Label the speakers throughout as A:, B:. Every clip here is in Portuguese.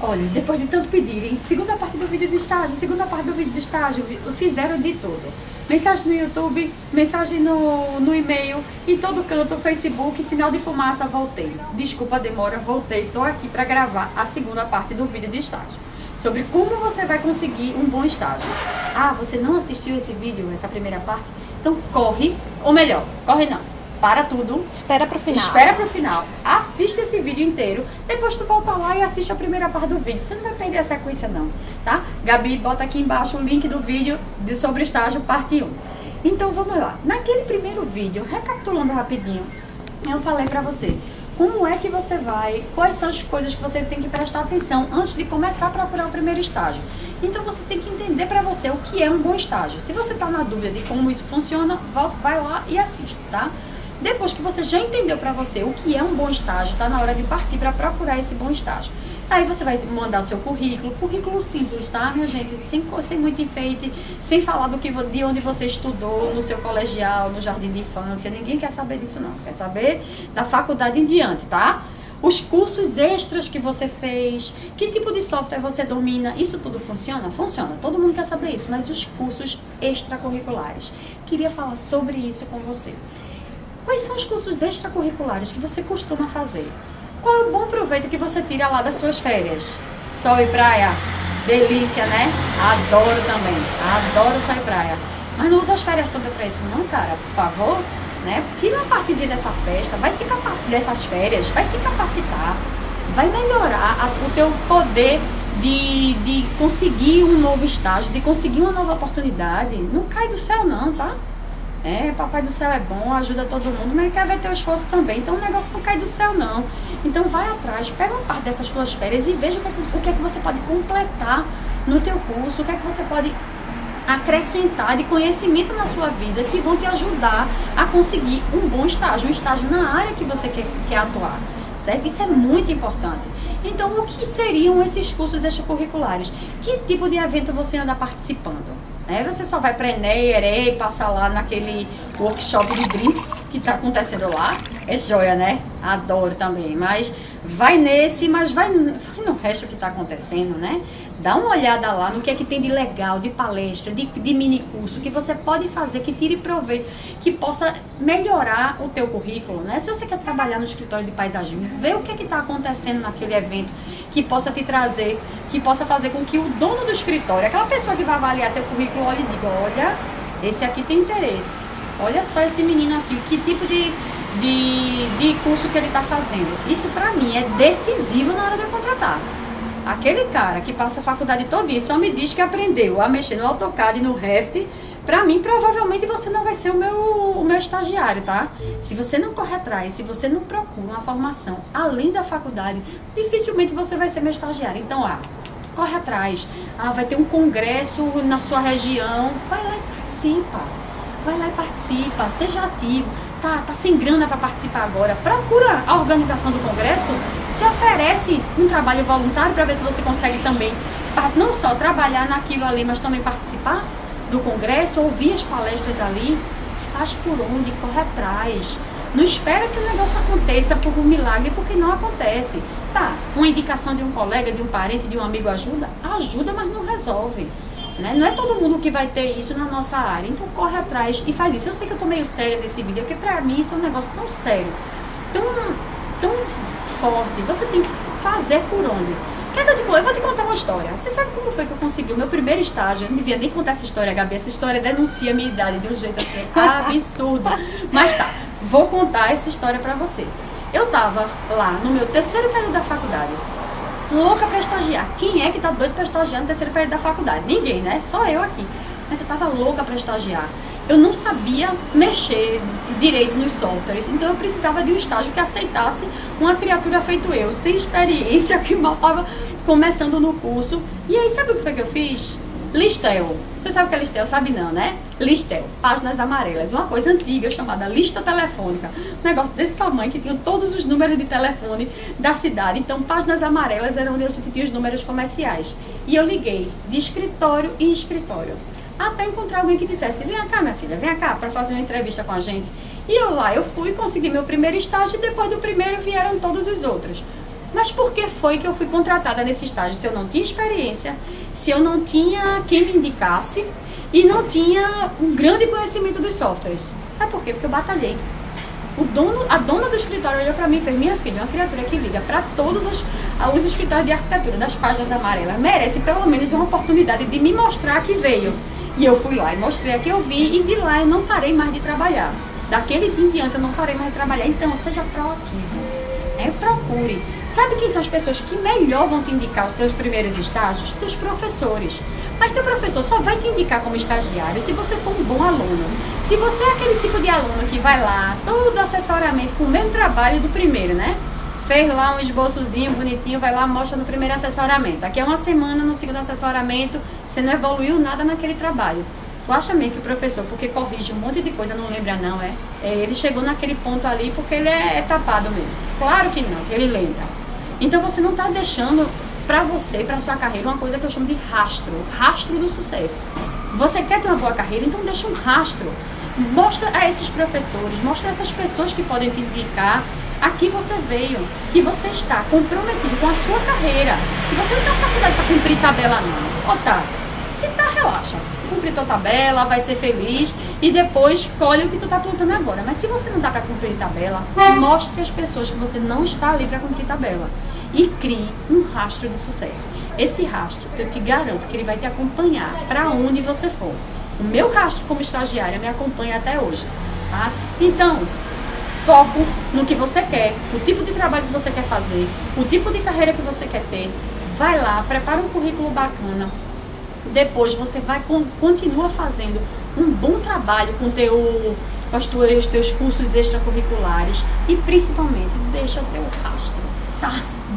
A: Olha, depois de tanto pedirem, segunda parte do vídeo de estágio, segunda parte do vídeo de estágio, fizeram de tudo. Mensagem no YouTube, mensagem no, no e-mail, em todo canto, Facebook, sinal de fumaça, voltei. Desculpa a demora, voltei, tô aqui para gravar a segunda parte do vídeo de estágio. Sobre como você vai conseguir um bom estágio. Ah, você não assistiu esse vídeo, essa primeira parte? Então corre, ou melhor, corre não para tudo.
B: Espera pro final.
A: Espera pro final. Assiste esse vídeo inteiro. Depois tu volta lá e assiste a primeira parte do vídeo. Você não vai perder a sequência não, tá? Gabi, bota aqui embaixo o link do vídeo de sobre estágio parte 1. Então vamos lá. Naquele primeiro vídeo, recapitulando rapidinho, eu falei pra você como é que você vai, quais são as coisas que você tem que prestar atenção antes de começar a procurar o primeiro estágio. Então você tem que entender para você o que é um bom estágio. Se você está na dúvida de como isso funciona, vai lá e assiste, tá? Depois que você já entendeu para você o que é um bom estágio, está na hora de partir para procurar esse bom estágio. Aí você vai mandar o seu currículo, currículo simples, tá, minha gente? Sem, sem muito enfeite, sem falar do que, de onde você estudou, no seu colegial, no jardim de infância. Ninguém quer saber disso, não. Quer saber da faculdade em diante, tá? Os cursos extras que você fez, que tipo de software você domina, isso tudo funciona? Funciona, todo mundo quer saber isso, mas os cursos extracurriculares. Queria falar sobre isso com você. Quais são os cursos extracurriculares que você costuma fazer? Qual é o bom proveito que você tira lá das suas férias? Sol e praia, delícia, né? Adoro também, adoro sol e praia. Mas não usa as férias todas para isso não, cara, por favor. Né? Tira uma partezinha dessa festa, vai se capacitar dessas férias, vai se capacitar, vai melhorar a, o teu poder de, de conseguir um novo estágio, de conseguir uma nova oportunidade. Não cai do céu não, tá? É, papai do céu é bom, ajuda todo mundo, mas ele quer ver teu esforço também. Então o negócio não cai do céu, não. Então vai atrás, pega uma parte dessas tuas férias e veja o que, é que, o que é que você pode completar no teu curso, o que é que você pode acrescentar de conhecimento na sua vida que vão te ajudar a conseguir um bom estágio, um estágio na área que você quer, quer atuar. Certo? Isso é muito importante. Então, o que seriam esses cursos extracurriculares? Que tipo de evento você anda participando? Né? Você só vai para Enem, e passar lá naquele workshop de drinks que está acontecendo lá. É joia, né? Adoro também. Mas vai nesse, mas vai, vai no resto que está acontecendo, né? Dá uma olhada lá no que é que tem de legal, de palestra, de, de mini curso, que você pode fazer, que tire proveito, que possa melhorar o teu currículo, né? Se você quer trabalhar no escritório de paisagismo, vê o que é que está acontecendo naquele evento, que possa te trazer, que possa fazer com que o dono do escritório, aquela pessoa que vai avaliar teu currículo, olhe e diga, olha, esse aqui tem interesse. Olha só esse menino aqui, que tipo de, de, de curso que ele está fazendo. Isso para mim é decisivo na hora de eu contratar. Aquele cara que passa a faculdade toda e só me diz que aprendeu a mexer no AutoCAD e no Revit, para mim provavelmente você não vai ser o meu, o meu estagiário, tá? Se você não corre atrás, se você não procura uma formação além da faculdade, dificilmente você vai ser meu estagiário. Então, ah, corre atrás. Ah, vai ter um congresso na sua região, vai lá e participa. Vai lá e participa, seja ativo tá, tá sem grana para participar agora, procura a organização do congresso, se oferece um trabalho voluntário para ver se você consegue também não só trabalhar naquilo ali, mas também participar do congresso, ouvir as palestras ali, faz por onde, corre atrás. Não espera que o negócio aconteça por um milagre, porque não acontece. Tá, uma indicação de um colega, de um parente, de um amigo ajuda? Ajuda, mas não resolve. Né? Não é todo mundo que vai ter isso na nossa área. Então corre atrás e faz isso. Eu sei que eu tô meio séria nesse vídeo, porque pra mim isso é um negócio tão sério, tão, tão forte. Você tem que fazer por onde. Que eu, tipo, eu vou te contar uma história. Você sabe como foi que eu consegui o meu primeiro estágio? Eu não devia nem contar essa história, Gabi. Essa história denuncia a minha idade de um jeito assim absurdo. Mas tá, vou contar essa história pra você. Eu tava lá no meu terceiro período da faculdade louca para estagiar. Quem é que tá doido para estagiar no terceiro período da faculdade? Ninguém, né? Só eu aqui. Mas eu tava louca para estagiar. Eu não sabia mexer direito nos softwares, então eu precisava de um estágio que aceitasse uma criatura feito eu, sem experiência, que mal tava começando no curso. E aí, sabe o que foi que eu fiz? Listel. Você sabe o que é Listel? Sabe não, né? Listel, páginas amarelas. Uma coisa antiga chamada lista telefônica. Um negócio desse tamanho que tinha todos os números de telefone da cidade. Então, páginas amarelas eram onde a gente tinha os números comerciais. E eu liguei de escritório em escritório. Até encontrar alguém que dissesse: Vem cá, minha filha, vem cá para fazer uma entrevista com a gente. E eu lá, eu fui, consegui meu primeiro estágio e depois do primeiro vieram todos os outros. Mas por que foi que eu fui contratada nesse estágio? Se eu não tinha experiência, se eu não tinha quem me indicasse e não tinha um grande conhecimento dos softwares. Sabe por quê? Porque eu batalhei. O dono, a dona do escritório olhou para mim e fez: Minha filha, uma criatura que liga para todos os, os escritórios de arquitetura das páginas amarelas merece pelo menos uma oportunidade de me mostrar que veio. E eu fui lá e mostrei a que eu vi, e de lá eu não parei mais de trabalhar. Daquele dia em diante eu não parei mais de trabalhar. Então, seja proativo. É, procure. Sabe quem são as pessoas que melhor vão te indicar os teus primeiros estágios? Teus professores. Mas teu professor só vai te indicar como estagiário se você for um bom aluno. Se você é aquele tipo de aluno que vai lá, todo assessoramento com o mesmo trabalho do primeiro, né? Fez lá um esboçozinho bonitinho, vai lá, mostra no primeiro assessoramento. Aqui é uma semana no segundo assessoramento, você não evoluiu nada naquele trabalho. Tu acha mesmo que o professor, porque corrige um monte de coisa, não lembra não, é? é ele chegou naquele ponto ali porque ele é, é tapado mesmo. Claro que não, que ele lembra. Então você não está deixando para você, para sua carreira, uma coisa que eu chamo de rastro, rastro do sucesso. Você quer ter uma boa carreira, então deixa um rastro. Mostra a esses professores, mostra a essas pessoas que podem te indicar aqui você veio, que você está comprometido com a sua carreira, que você não está faculdade para cumprir tabela não. Ó, tá, se tá, relaxa. Cumprir tua tabela, vai ser feliz e depois colhe o que tu tá plantando agora. Mas se você não tá para cumprir tabela, mostre às pessoas que você não está ali para cumprir tabela e crie um rastro de sucesso. Esse rastro, eu te garanto que ele vai te acompanhar para onde você for. O meu rastro como estagiária me acompanha até hoje, tá? Então, foco no que você quer, o tipo de trabalho que você quer fazer, o tipo de carreira que você quer ter. Vai lá, prepara um currículo bacana. Depois você vai continua fazendo um bom trabalho com teu com os teus, os teus cursos extracurriculares e principalmente deixa teu rastro, tá?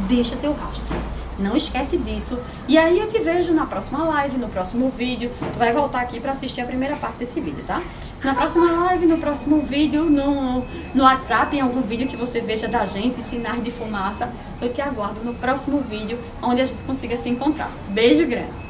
A: Deixa teu rastro. Não esquece disso. E aí eu te vejo na próxima live, no próximo vídeo. Tu vai voltar aqui para assistir a primeira parte desse vídeo, tá? Na próxima live, no próximo vídeo, no, no WhatsApp, em algum vídeo que você veja da gente, sinais de fumaça. Eu te aguardo no próximo vídeo, onde a gente consiga se encontrar. Beijo grande!